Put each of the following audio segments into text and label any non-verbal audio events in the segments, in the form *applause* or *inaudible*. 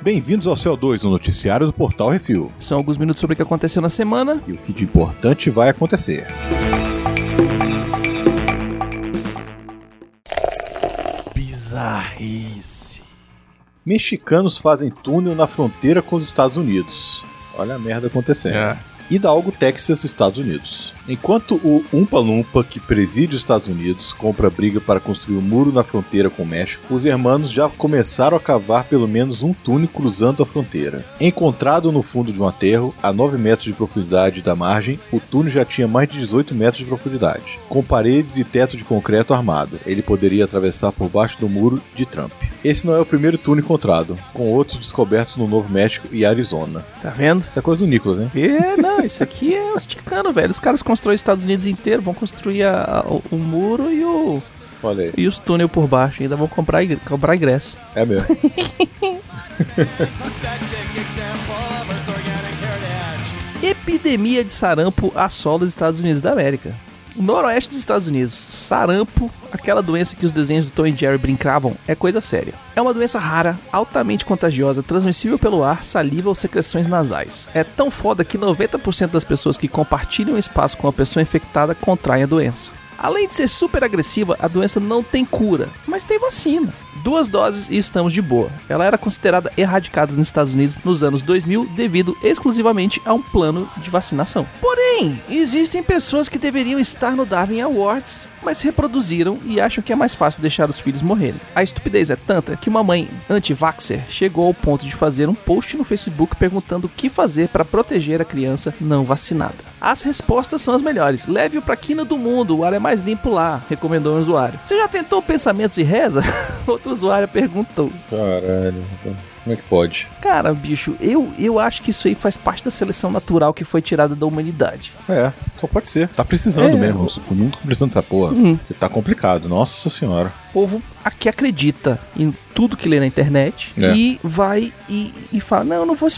Bem-vindos ao CO2, o noticiário do Portal Refil. São alguns minutos sobre o que aconteceu na semana. E o que de importante vai acontecer. Bizarrice. Mexicanos fazem túnel na fronteira com os Estados Unidos. Olha a merda acontecendo. É. Hidalgo, Texas, Estados Unidos. Enquanto o Umpa Lumpa, que preside os Estados Unidos, compra briga para construir um muro na fronteira com o México, os hermanos já começaram a cavar pelo menos um túnel cruzando a fronteira. Encontrado no fundo de um aterro, a 9 metros de profundidade da margem, o túnel já tinha mais de 18 metros de profundidade. Com paredes e teto de concreto armado, ele poderia atravessar por baixo do muro de Trump. Esse não é o primeiro túnel encontrado, com outros descobertos no Novo México e Arizona. Tá vendo? Isso é coisa do Nicolas, hein? É, não, isso aqui é os ticanos, velho. Os caras constroem os Estados Unidos inteiro, vão construir a, a, o, o, muro e o. E os túneis por baixo, ainda vão comprar, comprar ingresso. É mesmo. *laughs* Epidemia de sarampo assola os Estados Unidos da América. Noroeste dos Estados Unidos, sarampo, aquela doença que os desenhos do Tom e Jerry brincavam, é coisa séria. É uma doença rara, altamente contagiosa, transmissível pelo ar, saliva ou secreções nasais. É tão foda que 90% das pessoas que compartilham espaço com a pessoa infectada contraem a doença. Além de ser super agressiva, a doença não tem cura, mas tem vacina duas doses e estamos de boa. Ela era considerada erradicada nos Estados Unidos nos anos 2000 devido exclusivamente a um plano de vacinação. Porém, existem pessoas que deveriam estar no Darwin Awards, mas reproduziram e acham que é mais fácil deixar os filhos morrerem. A estupidez é tanta que uma mãe anti-vaxxer chegou ao ponto de fazer um post no Facebook perguntando o que fazer para proteger a criança não vacinada. As respostas são as melhores. Leve-o para a quina do mundo, o ar é mais limpo lá, recomendou o usuário. Você já tentou pensamentos e reza? *laughs* Outro usuário perguntou. Caralho. Como é que pode? Cara, bicho, eu, eu acho que isso aí faz parte da seleção natural que foi tirada da humanidade. É, só pode ser. Tá precisando é, mesmo. O mundo tá precisando dessa porra. Uhum. Tá complicado, nossa senhora. O povo aqui acredita em tudo que lê na internet é. e vai e, e fala: Não, não vou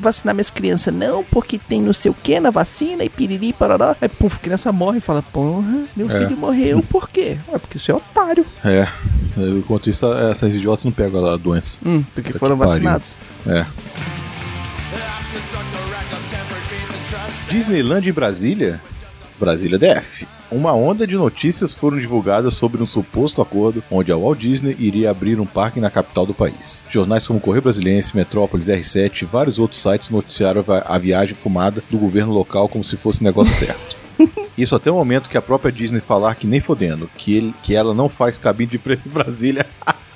vacinar minhas crianças, não, porque tem não sei o que na vacina e piriri, parará. Aí, puf, criança morre e fala: Porra, meu é. filho morreu, por quê? É porque você é otário. É. Enquanto isso, essas idiotas não pegam a doença. Hum, porque foram vacinados. É. Disneyland em Brasília? Brasília DF. Uma onda de notícias foram divulgadas sobre um suposto acordo onde a Walt Disney iria abrir um parque na capital do país. Jornais como Correio Brasiliense, Metrópolis, R7 e vários outros sites noticiaram a viagem fumada do governo local como se fosse negócio *laughs* certo. Isso até o momento que a própria Disney falar que nem fodendo, que, ele, que ela não faz cabine de preço em Brasília.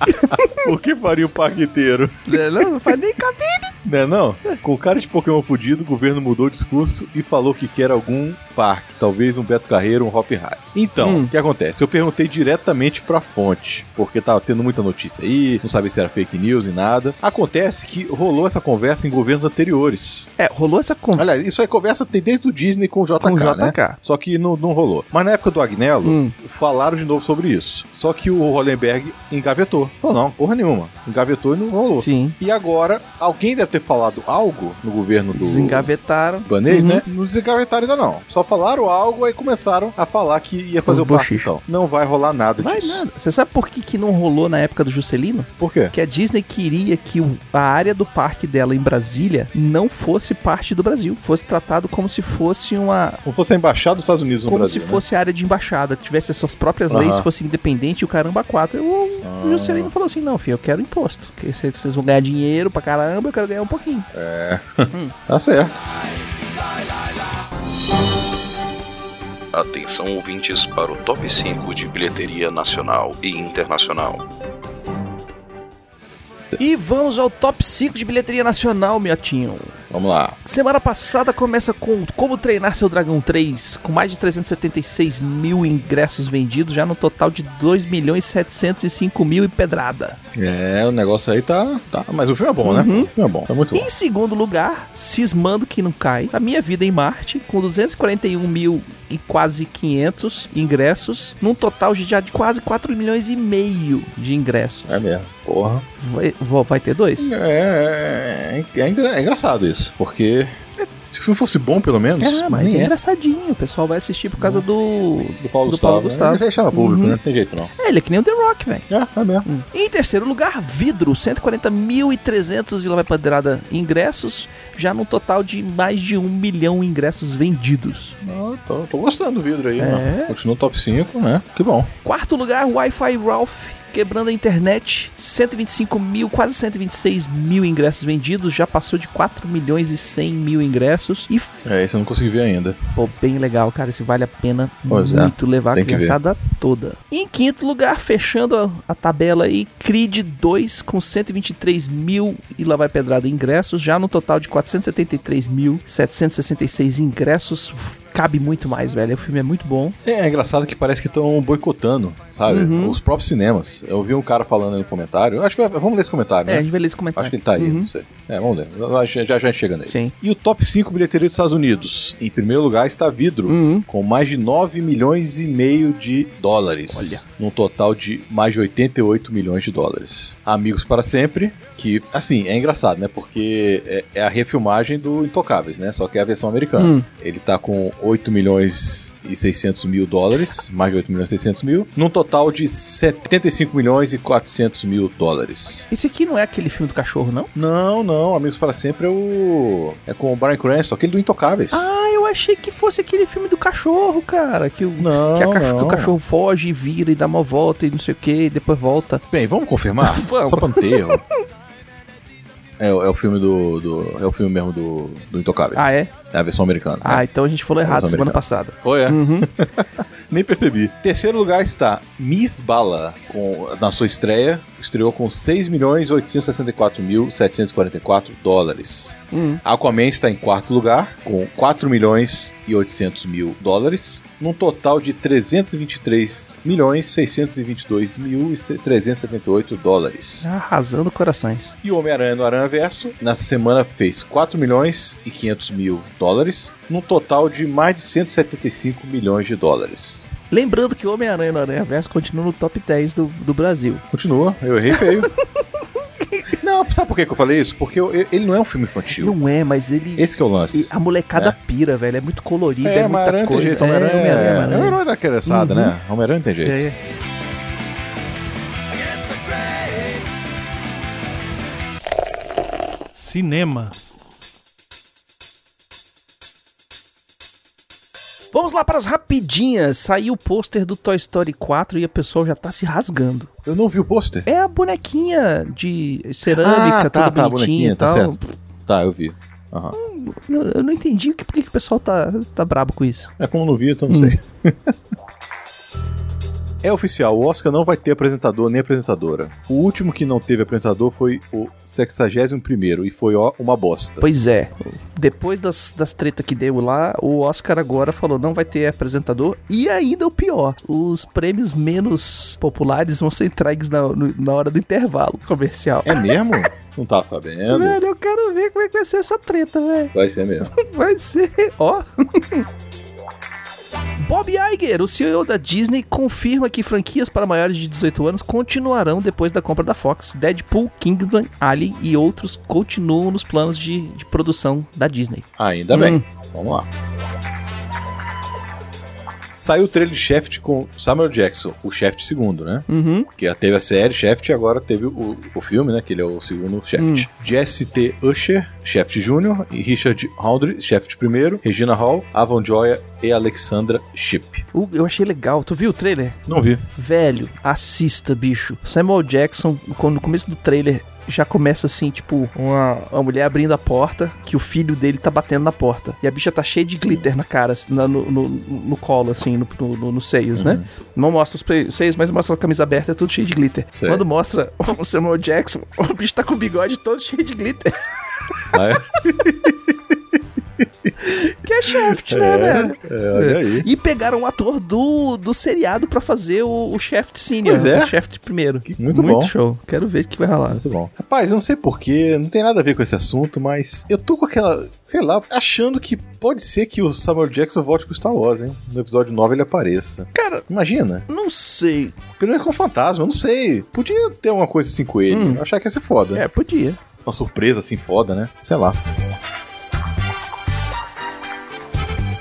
*laughs* o que faria o parque inteiro? Não, não faz nem cabine. Não é não? Com o cara de Pokémon fudido, o governo mudou o discurso e falou que quer algum parque, talvez um Beto Carreiro, um Hop High. Então, hum. o que acontece? Eu perguntei diretamente pra fonte, porque tava tendo muita notícia aí, não sabia se era fake news e nada. Acontece que rolou essa conversa em governos anteriores. É, rolou essa conversa. Aliás, isso aí conversa tem desde o Disney com o JK, com o JK. né? Só que não, não rolou. Mas na época do Agnello, hum. falaram de novo sobre isso. Só que o Hollenberg engavetou. Falou, não, porra nenhuma. Engavetou e não rolou. Sim. E agora, alguém deve ter falado algo no governo do. Desengavetaram. Banês, uhum. né? Não desengavetaram ainda não. Só falaram algo e começaram a falar que ia fazer Os o parque então. Não vai rolar nada vai disso. nada. Você sabe por que, que não rolou na época do Juscelino? Por quê? Que a Disney queria que a área do parque dela em Brasília não fosse parte do Brasil. Fosse tratado como se fosse uma. Como fosse a embaixada dos Estados Unidos no como Brasil. Como se fosse né? área de embaixada. Tivesse as suas próprias leis, fosse independente e o caramba quatro. O, ah. o Juscelino falou assim: não, filho, eu quero imposto. Porque vocês vão ganhar dinheiro pra caramba, eu quero ganhar um pouquinho. É. Hum. *laughs* tá certo. Atenção ouvintes para o top 5 de bilheteria nacional e internacional. E vamos ao top 5 de bilheteria nacional, Miotinho. Vamos lá. Semana passada começa com Como Treinar Seu Dragão 3, com mais de 376 mil ingressos vendidos, já no total de 2 milhões 705 mil e pedrada. É, o negócio aí tá. tá mas o filme é bom, né? uhum. O filme é bom, é muito bom. Em segundo lugar, Cismando Que Não Cai, A Minha Vida em Marte, com 241 mil e quase 500 ingressos, num total de já de quase 4 milhões e meio de ingressos. É mesmo, porra. Vai, vai ter dois? É, é, é, é engraçado isso, porque Se o filme fosse bom, pelo menos. É, mas, é, é, engraçadinho. O pessoal vai assistir por causa do. Do Paulo do Gustavo. Paulo Gustavo. Né? Ele já chama público, uhum. né? Não tem jeito não. É, ele é que nem o The Rock, velho. É, é mesmo. Hum. Em terceiro lugar, Vidro. 140.300 e lá vai padrada ingressos. Já no total de mais de um milhão de ingressos vendidos. Não, tô, tô gostando do vidro aí, é. Continua top 5, né? Que bom. Quarto lugar, Wi-Fi Ralph quebrando a internet, 125 mil, quase 126 mil ingressos vendidos, já passou de 4 milhões e 100 mil ingressos. E... É, esse eu não consegui ver ainda. Pô, bem legal, cara, esse vale a pena pois é, muito é. levar Tem a criançada toda. E em quinto lugar, fechando a, a, tabela aí, Creed 2 com 123 mil e lá vai pedrada ingressos, já no total de 473 mil 766 ingressos cabe muito mais, velho. O filme é muito bom. É, é engraçado que parece que estão boicotando, sabe? Uhum. Os próprios cinemas. Eu vi um cara falando no comentário. Acho que vamos ler esse comentário, né? É, a gente vai ler esse comentário. Acho que ele tá aí, uhum. não sei. É, vamos ler. Já, já, já chega nele. Sim. E o top 5 bilheteria dos Estados Unidos. Em primeiro lugar está Vidro, uhum. com mais de 9 milhões e meio de dólares. Olha. Num total de mais de 88 milhões de dólares. Amigos para Sempre, que, assim, é engraçado, né? Porque é, é a refilmagem do Intocáveis, né? Só que é a versão americana. Hum. Ele tá com 8 milhões e 600 mil dólares, mais de 8 milhões e 600 mil, num total de 75 milhões e 400 mil dólares. Esse aqui não é aquele filme do cachorro, não? Não, não. Amigos para Sempre é o. É com o Brian Cranston, aquele do Intocáveis. Ah, eu achei que fosse aquele filme do cachorro, cara. Que o, não, que, cachorro, que o cachorro foge e vira e dá uma volta e não sei o que, e depois volta. Bem, vamos confirmar? *laughs* vamos. Só pra não ter erro. É, é o filme do, do, É o filme mesmo do, do Intocáveis. Ah, é? É a versão americana. Ah, né? então a gente falou errado semana passada. Foi, é? Uhum. *laughs* Nem percebi. Terceiro lugar está Miss Bala, com, na sua estreia, estreou com 6 milhões 864 mil 744 dólares. Uhum. Aquaman está em quarto lugar, com 4 milhões e 800 mil dólares, num total de 323 milhões 622 mil e 378 dólares. Arrasando corações. E o Homem-Aranha no Aranha Verso, nessa semana fez 4 milhões e 500 mil dólares, num total de mais de 175 milhões de dólares. Lembrando que Homem-Aranha no Aranha Verso continua no top 10 do, do Brasil. Continua, eu errei feio. *laughs* Não, sabe por que, eu falei isso? Porque eu, ele não é um filme infantil. Não é, mas ele. Esse que é o lance. A molecada é. pira, velho. É muito colorido, é, é muita coisa. Tem jeito, Homem-Aranha é, é, é, o herói da criançada, uhum. né? Homem-Aranha tem jeito. É. Cinema. Vamos lá para as rapidinhas. Saiu o pôster do Toy Story 4 e a pessoa já tá se rasgando. Eu não vi o pôster. É a bonequinha de cerâmica, ah, tá, toda tá, bonitinha tá, e tal. Tá, tá, eu vi. Uhum. Eu, eu, não entendi por que, que o pessoal tá, tá brabo com isso. É como não vi, então não hum. sei. *laughs* É oficial, o Oscar não vai ter apresentador nem apresentadora. O último que não teve apresentador foi o 61 e foi ó, uma bosta. Pois é. Depois das, das tretas que deu lá, o Oscar agora falou não vai ter apresentador. E ainda o pior, os prêmios menos populares vão ser entregues na, na hora do intervalo comercial. É mesmo? Não tá sabendo? Velho, eu quero ver como é que vai ser essa treta, velho. Vai ser mesmo. Vai ser, ó. *laughs* Bob Iger, o CEO da Disney, confirma que franquias para maiores de 18 anos continuarão depois da compra da Fox. Deadpool, Kingdom, Alien e outros continuam nos planos de, de produção da Disney. Ainda hum. bem. Vamos lá. Saiu o trailer de Shaft com Samuel Jackson, o Shaft segundo, né? Uhum. Que já teve a série Shaft e agora teve o, o filme, né? Que ele é o segundo Shaft. Uhum. Jesse T. Usher, Shaft Jr. e Richard Roundtree, Shaft primeiro, Regina Hall, Avon Joya e Alexandra Shipp. Uh, eu achei legal. Tu viu o trailer? Não vi. Velho, assista, bicho. Samuel Jackson, quando no começo do trailer, já começa assim, tipo, uma, uma mulher abrindo a porta, que o filho dele tá batendo na porta. E a bicha tá cheia de glitter na cara, no, no, no colo, assim, no, no, nos seios, né? uhum. né? Não mostra os seios, mas mostra a camisa aberta, é tudo cheio de glitter. Sei. Quando mostra o Samuel Jackson, *laughs* o bicho tá com o bigode todo cheio de glitter. Ah, é? *laughs* *laughs* que é Shaft, né, é, velho? É, olha aí. E pegaram o ator do, do seriado pra fazer o, o Shaft Senior. Pois é. O Shaft primeiro. Que, muito, muito bom. show. Quero ver o que vai rolar. Muito bom. Rapaz, eu não sei porquê, não tem nada a ver com esse assunto, mas eu tô com aquela, sei lá, achando que pode ser que o Samuel Jackson volte pro Star Wars, hein? No episódio 9 ele apareça. Cara, imagina. Não sei. Primeiro com fantasma, eu não sei. Podia ter uma coisa assim com ele. Hum. Achar que ia ser foda. É, podia. Uma surpresa assim foda, né? Sei lá.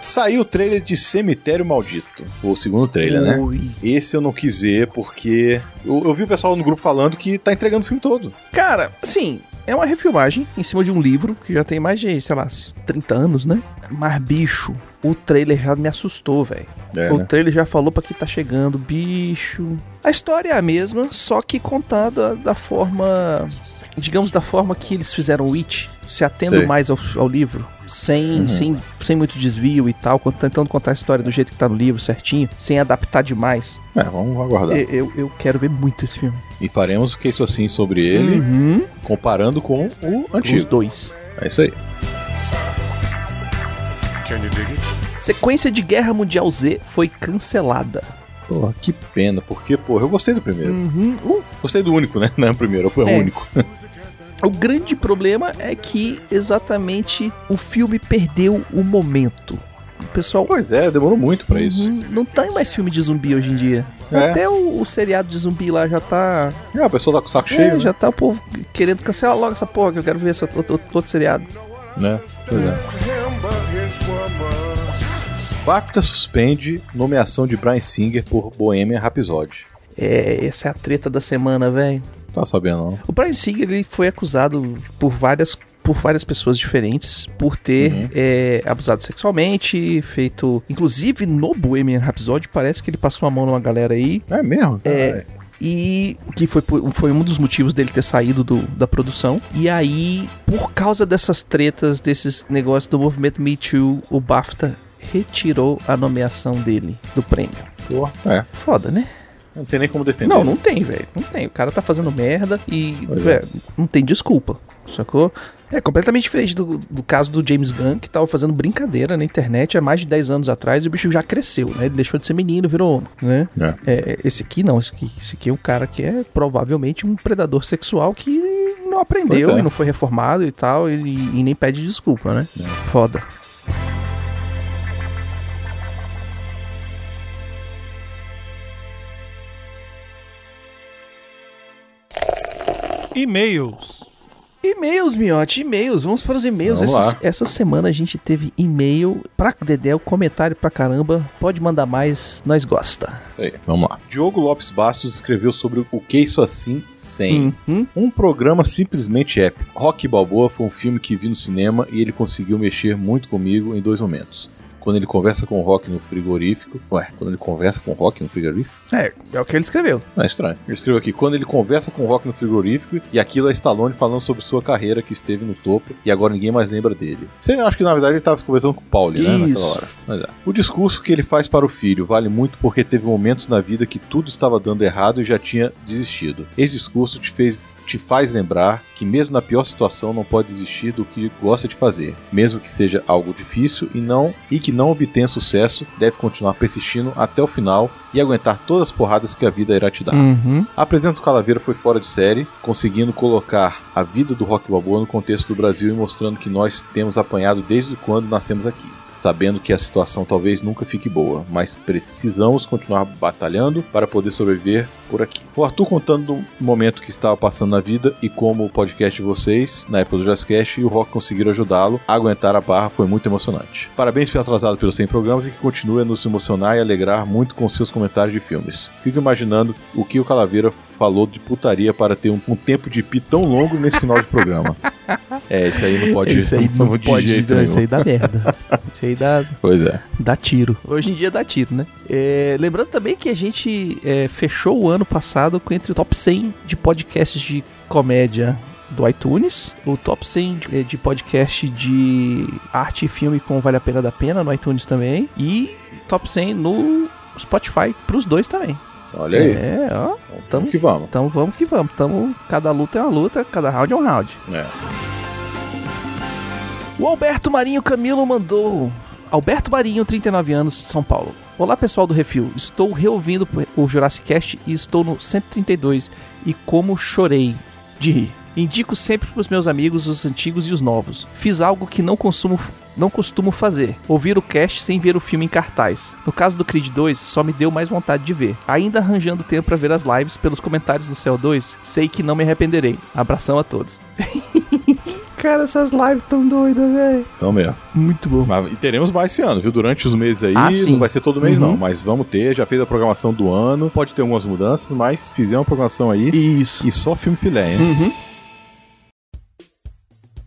Saiu o trailer de Cemitério Maldito. O segundo trailer, né? Ui. Esse eu não quis ver porque eu, eu vi o pessoal no grupo falando que tá entregando o filme todo. Cara, assim, é uma refilmagem em cima de um livro que já tem mais de, sei lá, 30 anos, né? Mas, bicho, o trailer já me assustou, velho. É, o né? trailer já falou pra que tá chegando, bicho. A história é a mesma, só que contada da forma. Digamos da forma que eles fizeram o It, se atendo Sei. mais ao, ao livro, sem, Uhum. sem, sem muito desvio e tal, tentando contar a história do jeito que tá no livro, certinho, sem adaptar demais. É, vamos aguardar. Eu, eu, eu quero ver muito esse filme. E faremos o que isso assim sobre ele, Uhum. comparando com o Os antigo. dois. É isso aí. Sequência de Guerra Mundial Z foi cancelada. Porra, que pena, porque, porra, eu gostei do primeiro. Uhum. Uh, Gostei do único, né? Não é o primeiro, foi o É. único. *laughs* O grande problema é que exatamente o filme perdeu o momento. O pessoal Pois é, demorou muito pra isso. Uhum, não tem mais filme de zumbi hoje em dia. É. Até o, o seriado de zumbi lá já tá. É, a pessoa tá com o saco é, cheio, já tá o povo querendo cancelar logo essa porra que eu quero ver esse outro, outro- outro seriado. né? Pois é. BAFTA suspende nomeação de Brian Singer por Bohemian Rhapsody. É, essa é a treta da semana, velho. Tá sabendo, não? O Brian Singer ele foi acusado por várias, por várias pessoas diferentes por ter Uhum. é, abusado sexualmente, feito. Inclusive no Bohemian Rhapsody, parece que ele passou a mão numa galera aí. É mesmo? É, e que foi, foi um dos motivos dele ter saído do- da produção. E aí, por causa dessas tretas, desses negócios do movimento Me Too, o BAFTA retirou a nomeação dele do prêmio. Porra, é. Foda, né? Não tem nem como defender. Não, não tem, velho. Não tem. O cara tá fazendo merda e, é. velho, não tem desculpa. Sacou? É completamente diferente do, do caso do James Gunn, que tava fazendo brincadeira na internet há mais de 10 anos atrás e o bicho já cresceu, né? Ele deixou de ser menino, virou homem, né? É. É, esse aqui não, esse aqui, esse aqui é um cara que é provavelmente um predador sexual que não aprendeu é. e não foi reformado e tal, e, e nem pede desculpa, né? Foda. E-mails. E-mails, miote, e-mails. Vamos para os e-mails. Essa, essa semana a gente teve e-mail pra Dedéu, comentário pra caramba. Pode mandar mais, nós gosta. Isso aí, vamos lá. Diogo Lopes Bastos escreveu sobre o Que Isso Assim 100. Uhum. Um programa simplesmente épico. Rock Balboa foi um filme que vi no cinema e ele conseguiu mexer muito comigo em dois momentos. Quando ele conversa com o Rock no frigorífico. Ué, quando ele conversa com o Rock no frigorífico? É, é o que ele escreveu. Não é estranho. Ele escreveu aqui: quando ele conversa com o Rock no frigorífico e aquilo é Stallone falando sobre sua carreira que esteve no topo e agora ninguém mais lembra dele. Você acha que na verdade ele estava conversando com o Pauli, né? Naquela hora. Mas é. O discurso que ele faz para o filho vale muito porque teve momentos na vida que tudo estava dando errado e já tinha desistido. Esse discurso te, fez, te faz lembrar que mesmo na pior situação não pode desistir do que gosta de fazer, mesmo que seja algo difícil e não e que não obtenha sucesso, deve continuar persistindo até o final e aguentar todas as porradas que a vida irá te dar. Uhum. A presença do Calaveira foi fora de série, conseguindo colocar a vida do Rock Balboa no contexto do Brasil e mostrando que nós temos apanhado desde quando nascemos aqui. Sabendo que a situação talvez nunca fique boa, mas precisamos continuar batalhando para poder sobreviver por aqui. O Arthur contando do momento que estava passando na vida e como o podcast de vocês, na época do Jazzcast, e o Rock conseguiram ajudá-lo a aguentar a barra foi muito emocionante. Parabéns pelo atrasado pelos 100 programas e que continue a nos emocionar e alegrar muito com seus comentários de filmes. Fico imaginando o que o Calaveira falou de putaria para ter um, um tempo de pi tão longo nesse final de programa. *laughs* É, isso aí não pode, Isso aí *laughs* não de pode, jeito não, isso aí dá merda. *laughs* Isso aí dá, Pois é. dá tiro. Hoje em dia dá tiro, né? É, lembrando também que a gente é, fechou o ano passado com entre o top 100 de podcasts de comédia do iTunes, o top 100 de, de podcast de arte e filme com Vale a Pena da Pena no iTunes também e top 100 no Spotify pros dois também. Olha aí. É, ó. Vamos que vamos. Então vamos que vamos. Tamo, cada luta é uma luta, cada round é um round. É. O Alberto Marinho Camilo mandou. Alberto Marinho, 39 anos, São Paulo. Olá pessoal do Refil, estou reouvindo o Jurassic Cast e estou no 132 e como chorei de rir. Indico sempre para os meus amigos os antigos e os novos. Fiz algo que não consumo não costumo fazer, ouvir o cast sem ver o filme em cartaz. No caso do Creed 2, só me deu mais vontade de ver. Ainda arranjando tempo para ver as lives pelos comentários do CO2, sei que não me arrependerei. Abração a todos. *laughs* Cara, essas lives tão doidas, velho. Então mesmo. Muito bom. Mas, e teremos mais esse ano, viu? Durante os meses aí. Ah, sim. não vai ser todo mês, Uhum. não. Mas vamos ter. Já fez a programação do ano. Pode ter algumas mudanças, mas fizemos uma programação aí. Isso. E só filme filé, hein? Uhum.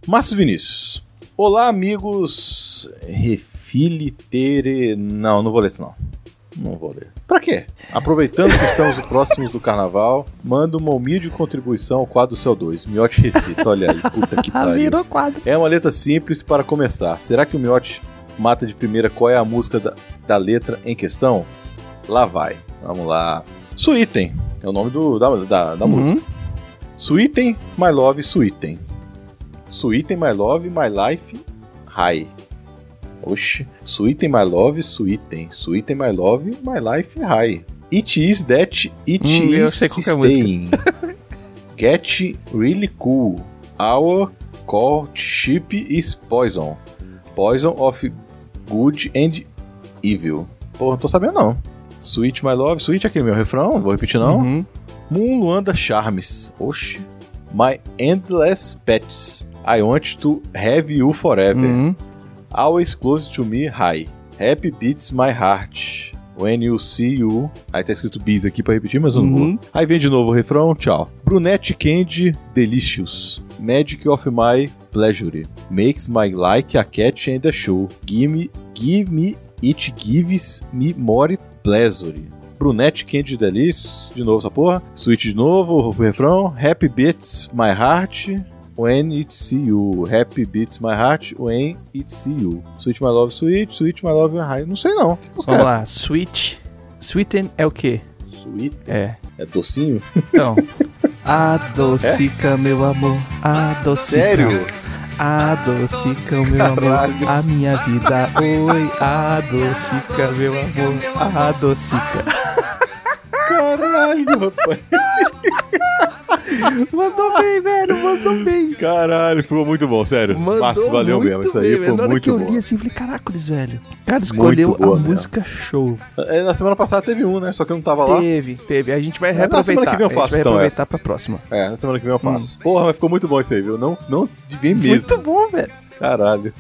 Márcio Vinícius. Olá, amigos. Refilitere. Não, não vou ler isso, não. Não vou ler. Pra quê? Aproveitando que estamos próximos do carnaval, manda uma humilde contribuição ao quadro CO2. Miote recita, olha aí. Puta que *laughs* Ah, pariu. virou quadro. É uma letra simples para começar. Será que o Miote mata de primeira qual é a música da, da letra em questão? Lá vai. Vamos lá. Suítem é o nome do, da, da, da Uhum. música. Suítem, My Love, Suítem. Suítem, My Love, My Life, High. Oxi. Suítem, My Love, Suítem. Suítem, My Love, My Life, High. It is that it Hum, is é staying. Get really cool. Our courtship is poison. Poison of good and evil. Pô, não tô sabendo não. Sweet My Love, Sweet é aquele meu refrão, não vou repetir não. Uhum. Moon Luanda Charmes. Oxi. My Endless Pets. I want to have you forever. Uhum. Always close to me, high. Happy beats my heart. When you see you. Aí tá escrito bis aqui pra repetir, mas eu não vou. Uhum. Aí vem de novo o refrão, tchau. Brunette Candy Delicious. Magic of my pleasure. Makes my like a cat and a show. Give me, give me, it gives me more pleasure. Brunette Candy Delicious. De novo essa porra. Sweet de novo, o refrão. Happy beats my heart. When it see you. Happy beats my heart when it see you. Sweet my love, sweet. Sweet my love, high. Não sei não. Que Vamos é lá. Sweet. Sweeten é o quê? Sweet. É. É docinho? Então. *laughs* Adocica, meu amor. Adocica. Sério? Adocica, meu amor. A minha vida. Oi. Adocica, meu amor. Adocica. Caralho, rapaz. *laughs* Mandou bem, velho. Mandou bem. Caralho, ficou muito bom, sério. Mandou Márcio, valeu muito mesmo. Isso bem, aí velho. foi Na hora muito que eu bom. li assim, eu falei, caracoles, velho. Cara, escolheu a mesmo. música show. É, Na semana passada teve um, né? Só que eu não tava lá. Teve, teve. A gente vai É, na reaproveitar. semana que vem eu faço, vai então, reaproveitar essa. pra próxima. É, na semana que vem eu Hum. faço. Porra, mas ficou muito bom isso aí, viu? Não, não devia mesmo. Muito bom, velho. Caralho.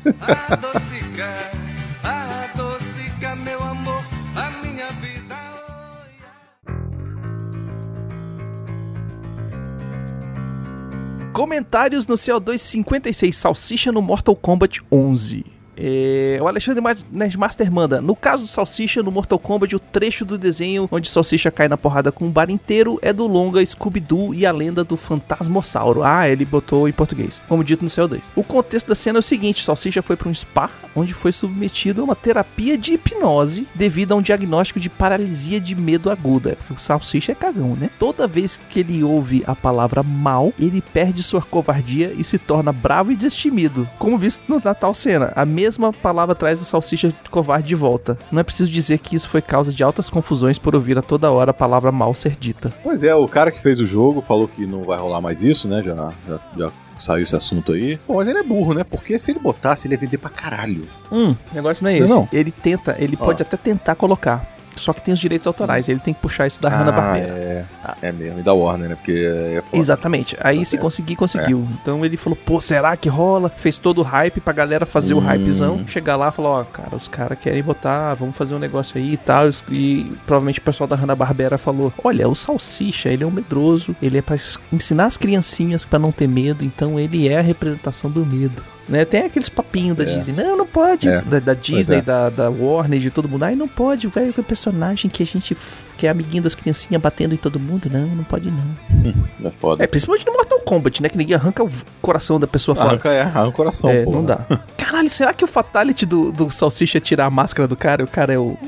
Comentários no CO256 Salsicha no Mortal Kombat 11. É, o Alexandre Ma- Nerdmaster manda. No caso do Salsicha no Mortal Kombat, o trecho do desenho onde Salsicha cai na porrada com o bar inteiro é do longa Scooby-Doo e a lenda do Fantasmossauro. Ah, ele botou em português, como dito no CO2. O contexto da cena é o seguinte: Salsicha foi para um spa onde foi submetido a uma terapia de hipnose devido a um diagnóstico de paralisia de medo aguda. Porque o Salsicha é cagão, né? Toda vez que ele ouve a palavra mal, ele perde sua covardia e se torna bravo e destemido. Como visto no Natal Cena, a mesma palavra traz o Salsicha covarde de volta. Não é preciso dizer que isso foi causa de altas confusões por ouvir a toda hora a palavra mal ser dita. Pois é, o cara que fez o jogo falou que não vai rolar mais isso, né? Já, já, já saiu esse assunto aí. Pô, mas ele é burro, né? Porque se ele botasse, ele ia vender pra caralho. Hum, o negócio não é Não, esse. não. Ele tenta, ele Ó. pode até tentar colocar. Só que tem os direitos autorais, ele tem que puxar isso da Hanna-Barbera. é. É mesmo, e da Warner, né? Porque é foda. Exatamente. Aí Tá se conseguir, conseguiu. Então ele falou, pô, será que rola? Fez todo o hype pra galera fazer o Hum. hypezão. Chegar lá e falar, ó, cara, os caras querem botar, vamos fazer um negócio aí e tal. E provavelmente o pessoal da Hanna-Barbera falou, olha, o Salsicha, ele é um medroso, ele é pra ensinar as criancinhas pra não ter medo, então ele é a representação do medo. Né? Tem aqueles papinhos da. Disney. Não, não pode. É. Da, da Disney, é. da, da Warner, de todo mundo. Ai, não pode, velho, que é personagem que a gente. que é amiguinho das criancinhas batendo em todo mundo. Não, não pode não. É foda. É, principalmente no Mortal Kombat, né? Que ninguém arranca o coração da pessoa fora. Arranca, é, arranca o coração, é, pô. não dá. *laughs* Caralho, será que o Fatality do, do Salsicha é tirar a máscara do cara e o cara é o.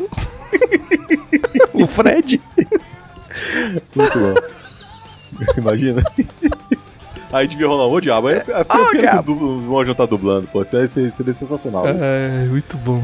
*laughs* o Fred? Muito bom. *laughs* Imagina. Aí devia rolar o diabo. Aí, Ô, pena diabo. que o Anjo tá dublando, pô. Seria, seria sensacional isso. É, muito bom.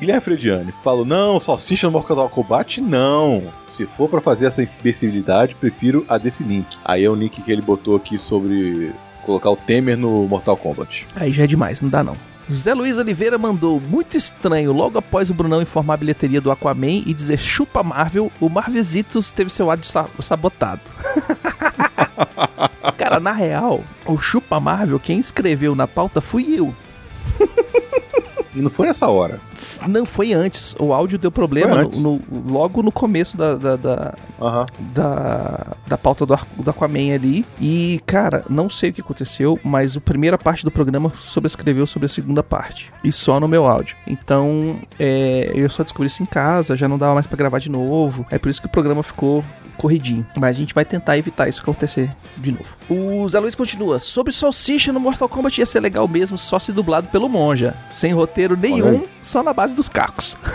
Guilherme Frediani fala: Não, salsicha no Mortal Kombat, não. Se for pra fazer essa imbecilidade, prefiro a desse link. Aí é o link que ele botou aqui sobre colocar o Temer no Mortal Kombat. Aí já é demais, não dá não. Zé Luiz Oliveira mandou muito estranho logo após o Brunão informar a bilheteria do Aquaman e dizer chupa Marvel, o Marvesitos teve seu áudio sa- sabotado. *laughs* *laughs* Cara, na real, o Chupa Marvel, quem escreveu na pauta fui eu. E não foi essa hora. Não, foi antes. O áudio deu problema no- no- logo no começo da, da, da, Aham. da, da pauta do, do Aquaman ali. E, cara, não sei o que aconteceu, mas a primeira parte do programa sobrescreveu sobre a segunda parte. E só no meu áudio. Então, é, eu só descobri isso em casa, já não dava mais pra gravar de novo. É por isso que o programa ficou corridinho. Mas a gente vai tentar evitar isso acontecer de novo. O Zé Luiz continua. Sobre Salsicha no Mortal Kombat ia ser legal mesmo só se dublado pelo Monja. Sem roteiro nenhum, só na base dos cacos. *laughs*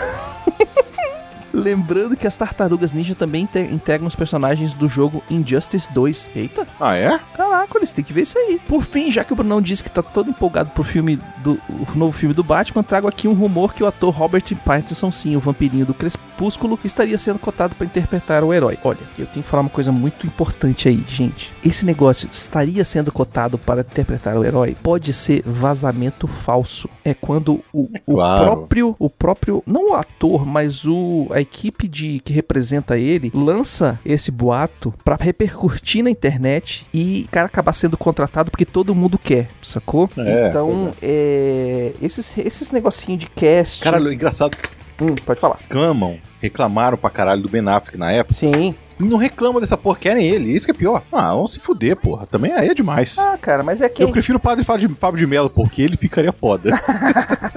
Lembrando que as tartarugas ninja também inte- integram os personagens do jogo Injustice 2. Eita, Ah, é? Caraca, eles têm que ver isso aí. Por fim, já que o Brunão disse que tá todo empolgado pro filme do o novo filme do Batman, trago aqui um rumor que o ator Robert Pattinson, sim, o vampirinho do Crepúsculo, estaria sendo cotado pra interpretar o herói. Olha, eu tenho que falar uma coisa muito importante aí, gente. Esse negócio estaria sendo cotado para interpretar o herói pode ser vazamento falso. É quando o, o claro. próprio, o próprio, não o ator, mas o a equipe de que representa ele lança esse boato pra repercutir na internet e o cara acabar sendo contratado porque todo mundo quer, sacou? É, então, é, esses esses negocinho de cast, Caralho, engraçado. Hum, pode falar. Reclamam, reclamaram pra caralho do Ben Affleck na época. Sim. E não reclamam dessa porra, querem ele. Isso que é pior. Ah, vamos se fuder, porra. Também aí é demais. Ah, cara, mas é que Eu prefiro o padre Fábio de, Fábio de Mello, porque ele ficaria foda. *laughs*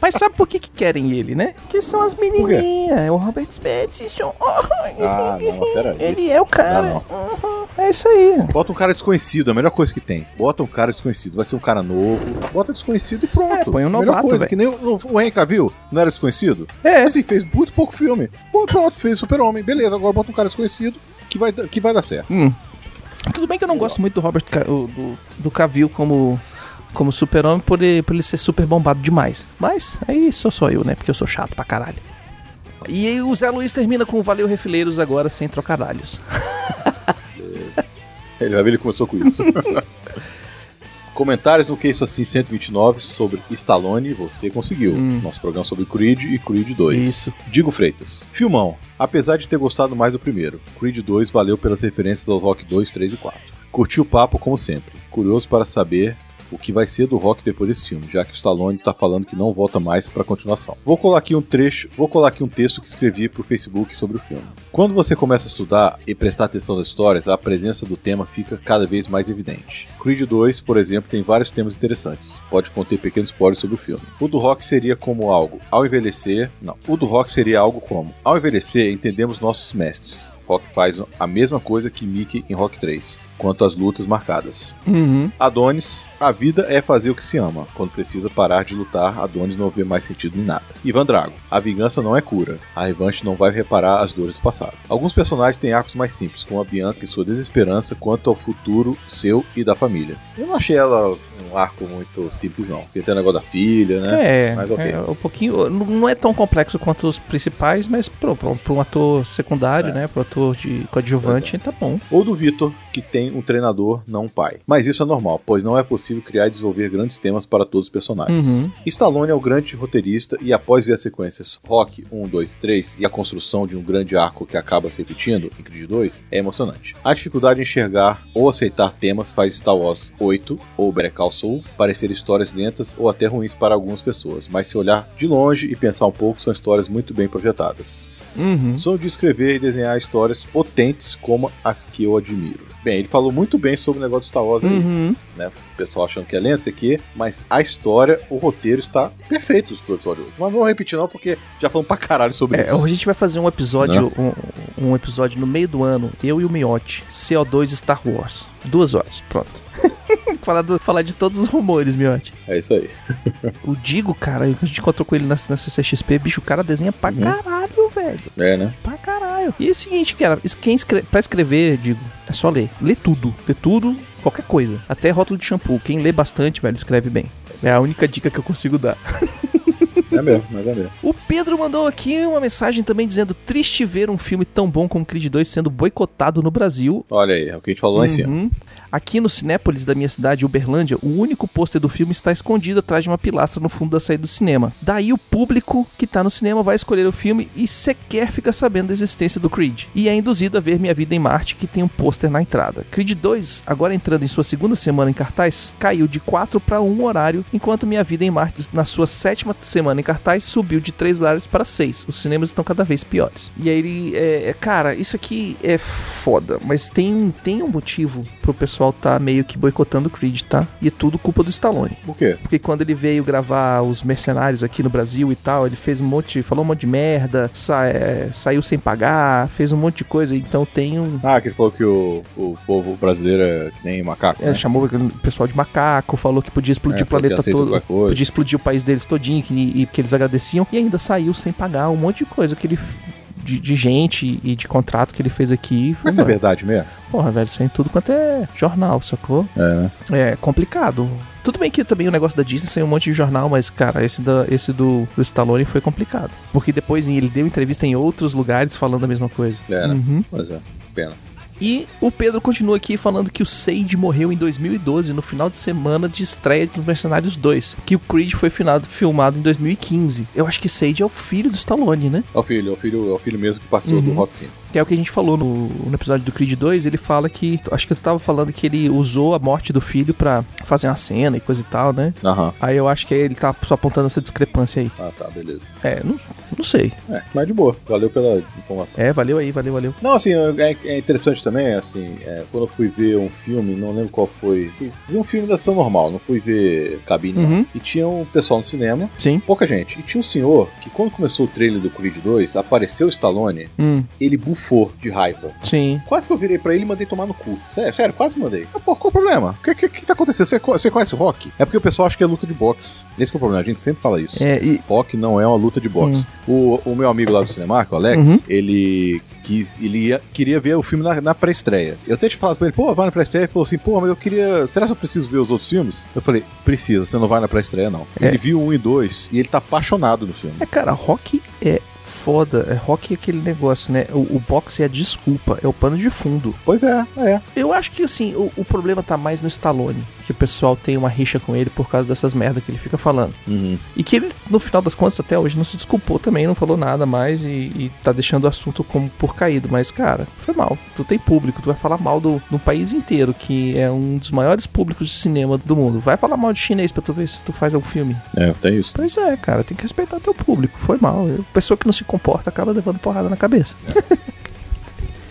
Mas sabe por que, que querem ele, né? Que são as menininhas. É o Robert Pattinson. ah, não, mas pera aí. *laughs* Ele é o cara. Não, Uhum, É isso aí. Bota um cara desconhecido, a melhor coisa que tem. Bota um cara desconhecido. Vai ser um cara novo. Bota desconhecido e pronto. É, põe um Melhor novato, coisa, velho. que nem o, o Henry Cavill, não era desconhecido? É. Assim, fez muito pouco filme. Pô, pronto, fez Super-Homem. Beleza, agora bota um cara desconhecido que vai, que vai dar certo. Hum. Tudo bem que eu não gosto muito do Robert do, do Cavill como, como super-homem por ele, por ele ser super bombado demais. Mas aí sou só eu, né? Porque eu sou chato pra caralho. E aí o Zé Luiz termina com Valeu Refileiros agora sem trocadalhos. *laughs* Ele vai ver, ele começou com isso. *laughs* Comentários no Que Isso Assim 129 sobre Stallone, você conseguiu. Hum. Nosso programa sobre Creed e Creed 2. Isso. Digo Freitas. Filmão. Apesar de ter gostado mais do primeiro, Creed 2 valeu pelas referências ao Rock 2, 3 e 4. Curti o papo como sempre. Curioso para saber o que vai ser do Rock depois desse filme, já que o Stallone tá falando que não volta mais pra continuação. Vou colar aqui um trecho, vou colar aqui um texto que escrevi pro Facebook sobre o filme. Quando você começa a estudar e prestar atenção nas histórias, a presença do tema fica cada vez mais evidente. Creed 2, por exemplo, tem vários temas interessantes. Pode conter pequenos spoilers sobre o filme. O do Rock seria como algo, ao envelhecer, não. O do Rock seria algo como, ao envelhecer, entendemos nossos mestres. Rock faz a mesma coisa que Mickey em Rock 3, quanto às lutas marcadas. Uhum. Adonis, a vida é fazer o que se ama. Quando precisa parar de lutar, Adonis não vê mais sentido em nada. Ivan Drago, a vingança não é cura. A revanche não vai reparar as dores do passado. Alguns personagens têm arcos mais simples, como a Bianca e sua desesperança quanto ao futuro seu e da família. Eu não achei ela um arco muito simples, não. Porque tem o negócio da filha, né? É, Mas ok. é, um pouquinho. Não é tão complexo quanto os principais, mas pra um ator secundário, É. né? Pro ator de coadjuvante, tá bom. Ou do Vitor, que tem um treinador, não um pai. Mas isso é normal, pois não é possível criar e desenvolver grandes temas para todos os personagens. Uhum. Stallone é o grande roteirista e após ver as sequências Rock 1, 2 e 3 e a construção de um grande arco que acaba se repetindo em Creed 2, é emocionante. A dificuldade em enxergar ou aceitar temas faz Star Wars 8 ou Better Call Saul parecer histórias lentas ou até ruins para algumas pessoas, mas se olhar de longe e pensar um pouco, são histórias muito bem projetadas. Uhum. Sou de escrever e desenhar histórias potentes como as que eu admiro. Bem, ele falou muito bem sobre o negócio de Star Wars aí, Uhum. né? O pessoal achando que é lento, isso aqui, mas a história, o roteiro está perfeito do episódio 8. Mas não vou repetir não, porque já falamos pra caralho sobre É, isso. a gente vai fazer um episódio, um, um episódio no meio do ano, eu e o Miotti, CO2 Star Wars. Duas horas, pronto. *laughs* falar, do- falar de todos os rumores, Miotti. É isso aí. O Digo, cara, a gente encontrou com ele na, na CCXP, bicho, o cara desenha pra Uhum. caralho, velho. É, né? Pra caralho. E é o seguinte, cara, quem escre pra escrever, digo, é só ler. Lê tudo. Lê tudo, qualquer coisa. Até rótulo de shampoo. Quem lê bastante, velho, escreve bem. É a única dica que eu consigo dar. É mesmo, mas é mesmo. O Pedro mandou aqui uma mensagem também dizendo: triste ver um filme tão bom como Creed 2 sendo boicotado no Brasil. Olha aí, é o que a gente falou lá em cima. Aqui no Cinépolis da minha cidade, Uberlândia, o único pôster do filme está escondido atrás de uma pilastra no fundo da saída do cinema. Daí o público que tá no cinema vai escolher o filme e sequer fica sabendo da existência do Creed. E é induzido a ver Minha Vida em Marte, que tem um pôster na entrada. Creed 2, agora entrando em sua segunda semana em cartaz, caiu de 4 para 1 horário, enquanto Minha Vida em Marte, na sua sétima semana em cartaz, subiu de 3 horários para 6. Os cinemas estão cada vez piores. E aí ele. É, é, cara, isso aqui é foda, mas tem, tem um motivo pro pessoal tá meio que boicotando o Creed, tá? E é tudo culpa do Stallone. Por quê? Porque quando ele veio gravar os mercenários aqui no Brasil e tal, ele fez um monte, falou um monte de merda, sa é, saiu sem pagar, fez um monte de coisa, então tem um. Ah, que ele falou que o, o povo brasileiro é que nem macaco. É, né? chamou o pessoal de macaco, falou que podia explodir É, o planeta todo, podia explodir o país deles todinho, que, e que eles agradeciam, e ainda saiu sem pagar um monte de coisa que ele. De, de gente e de contrato que ele fez aqui. Mas é verdade mesmo? Porra, velho, isso aí em tudo quanto é jornal, sacou? É? É complicado. Tudo bem que também o negócio da Disney saiu um monte de jornal, mas, cara, esse, da, esse do, do Stallone foi complicado. Porque depois ele deu entrevista em outros lugares falando a mesma coisa. É, né? Uhum. Pois é, pena. E o Pedro continua aqui falando que o Sage morreu em 2012, no final de semana de estreia dos Mercenários 2. Que o Creed foi finado, filmado em 2015. Eu acho que Sage é o filho do Stallone, né? É o filho, é o filho, é o filho mesmo que participou Uhum. do Rock 5. Que é o que a gente falou no, no episódio do Creed 2. Ele fala que. Acho que tu tava falando que ele usou a morte do filho pra fazer uma cena e coisa e tal, né? Aham. Aí eu acho que ele tá só apontando essa discrepância aí. Ah, tá, beleza. É, não, não sei. É, mas de boa. Valeu pela informação. É, valeu aí, valeu, valeu. Não, assim, é, é interessante também, assim, é, quando eu fui ver um filme, não lembro qual foi. Vi um filme da ação normal, não fui ver cabine, não. Uhum. E tinha um pessoal no cinema, Sim. pouca gente. E tinha um senhor que, quando começou o trailer do Creed 2, apareceu o Stallone, Hum, ele bufou de raiva. sim. Quase que eu virei pra ele e mandei tomar no cu. Sério, sério quase mandei. Ah, pô, qual o problema? O que, que, que tá acontecendo? Você, você conhece o rock? É porque o pessoal acha que é luta de boxe. Esse que é o problema, a gente sempre fala isso. É, e. Rock não é uma luta de boxe. O, o meu amigo lá do Cinemark, o Alex, Uhum. ele quis, ele ia- queria ver o filme na, na pré-estreia. Eu até te falado pra ele, pô, vai na pré-estreia. Ele falou assim, pô, mas eu queria. Será que eu preciso ver os outros filmes? Eu falei, precisa, você não vai na pré-estreia, não. É. Ele viu um e dois e ele tá apaixonado no filme. É, cara, rock é foda. É, rock é aquele negócio, né? O, o boxe é a desculpa, é o pano de fundo. Pois é, é. Eu acho que, assim, o, o problema tá mais no Stallone. Que o pessoal tem uma rixa com ele por causa dessas merdas que ele fica falando. Uhum. E que ele, no final das contas, até hoje, não se desculpou também, não falou nada mais e, e tá deixando o assunto como por caído. Mas, cara, foi mal. Tu tem público, tu vai falar mal do, do país inteiro, que é um dos maiores públicos de cinema do mundo. Vai falar mal de chinês pra tu ver se tu faz algum filme. É, tem isso. Pois é, cara, tem que respeitar teu público. Foi mal. Eu- Pessoa que não se comporta acaba levando porrada na cabeça.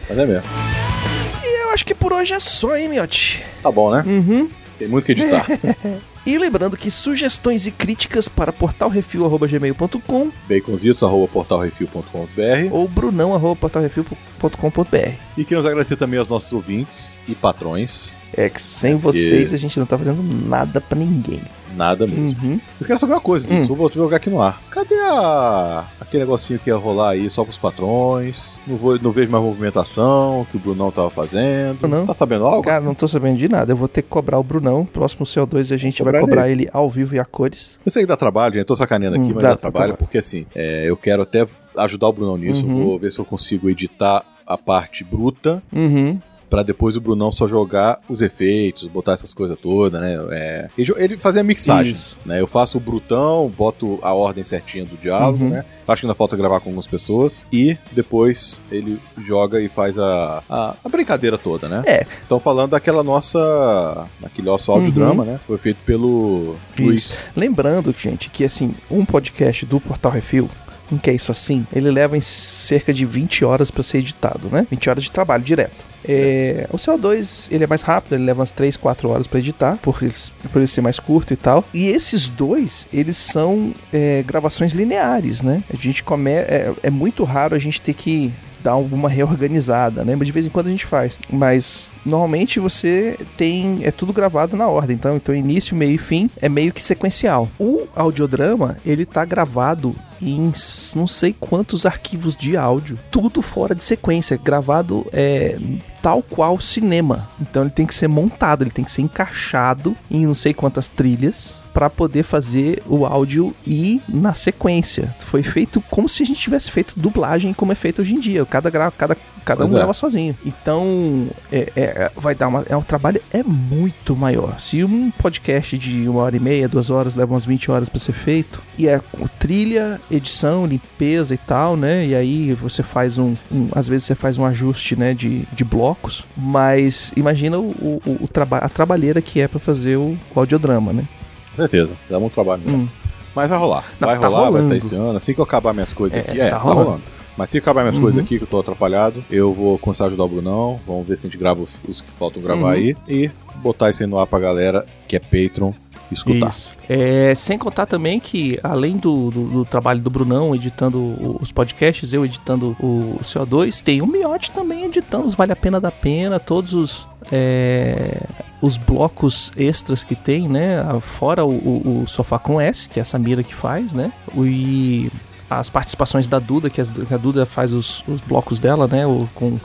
Mas é mesmo. *laughs* Eu acho que por hoje é só, hein, miote? Tá bom, né? Uhum. Tem muito que editar. *laughs* E lembrando que sugestões e críticas para portalrefil.gmail.com baconzitos.portalrefil.com.br ou brunão.portalrefil.com.br. E queremos agradecer também aos nossos ouvintes e patrões. É que sem vocês a gente não tá fazendo nada pra ninguém. Nada mesmo. Uhum. Eu quero saber uma coisa, Hum. Zitz, vou vou jogar aqui no ar. Cadê a... aquele negocinho que ia rolar aí só pros patrões? Não, vou, não vejo mais movimentação que o Brunão tava fazendo. Não. Tá sabendo algo? Cara, não tô sabendo de nada. Eu vou ter que cobrar o Brunão. Próximo CO2 a gente vai Cobrar cobrar ele ao vivo e a cores. Eu sei que dá trabalho, gente. Tô sacaneando aqui, Hum, mas dá- dá, dá trabalho, trabalho. porque assim, é, eu quero até ajudar o Brunão nisso. Uhum. Vou ver se eu consigo editar a parte bruta Uhum. Pra depois o Brunão só jogar os efeitos, botar essas coisas todas, né? É, ele, ele fazia mixagem, Isso. né? Eu faço o brutão, boto a ordem certinha do diálogo, Uhum. né? Acho que ainda falta gravar com algumas pessoas e depois ele joga e faz a, a, a brincadeira toda, né? É. Estão falando daquela nossa, daquele nosso audiodrama, né? Foi feito pelo Luiz. Lembrando, gente, que assim, um podcast do Portal Refil, um que é isso assim, ele leva em cerca de 20 horas pra ser editado, né? 20 horas de trabalho direto. É, o CO2 ele é mais rápido, ele leva umas 3, 4 horas pra editar, por ele, por ele ser mais curto e tal. E esses dois, eles são é, gravações lineares, né? A gente come é, é muito raro a gente ter que dar alguma reorganizada, né? Mas de vez em quando a gente faz. Mas normalmente você tem é tudo gravado na ordem, então, então início, meio e fim é meio que sequencial. O audiodrama, ele tá gravado em não sei quantos arquivos de áudio, tudo fora de sequência, gravado é tal qual cinema. Então ele tem que ser montado, ele tem que ser encaixado em não sei quantas trilhas para poder fazer o áudio ir na sequência. Foi feito como se a gente tivesse feito dublagem como é feito hoje em dia. Cada, gra cada Cada Pois um é. grava sozinho. Então, é, é- vai dar uma. É um trabalho é muito maior. Se um podcast de uma hora e meia, duas horas, leva umas 20 horas pra ser feito, e é com trilha, edição, limpeza e tal, né? E aí você faz um. um- às vezes você faz um ajuste, né, de, de blocos, mas imagina o, o, o traba a trabalheira que é pra fazer o, o audiodrama, né? Certeza, dá muito trabalho mesmo. Hum. Mas vai rolar. Não, vai tá rolar, vai rolando. sair esse ano. Assim que eu acabar minhas coisas É, aqui. É, tá tá, rolando. rolando. Mas se acabar minhas Uhum. coisas aqui, que eu tô atrapalhado, eu vou começar a ajudar o Brunão. Vamos ver se a gente grava os- os que faltam gravar Uhum. aí. E botar isso aí no ar pra galera que é Patreon escutar. É, sem contar também que, além do, do, do trabalho do Brunão editando os podcasts, eu editando o CO2, tem o Miote também editando os Vale a Pena da Pena, todos os. é, os blocos extras que tem, né? Fora o, o, o Sofá com S, que é a Samira que faz, né? E as participações da Duda, que a Duda faz os, os blocos dela, né? O, com,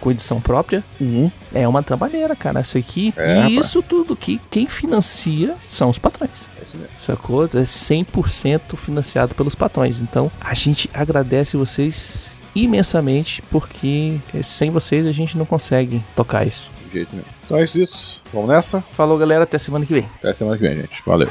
com edição própria. Uhum. É uma trabalheira, cara. Isso aqui. É, e isso tudo que quem financia são os patrões. É isso mesmo. Sacou? É 100% financiado pelos patrões. Então, a gente agradece vocês imensamente, porque eh, sem vocês a gente não consegue tocar isso. De jeito nenhum. Então é isso. Vamos nessa. Falou, galera. Até semana que vem. Até semana que vem, gente. Valeu.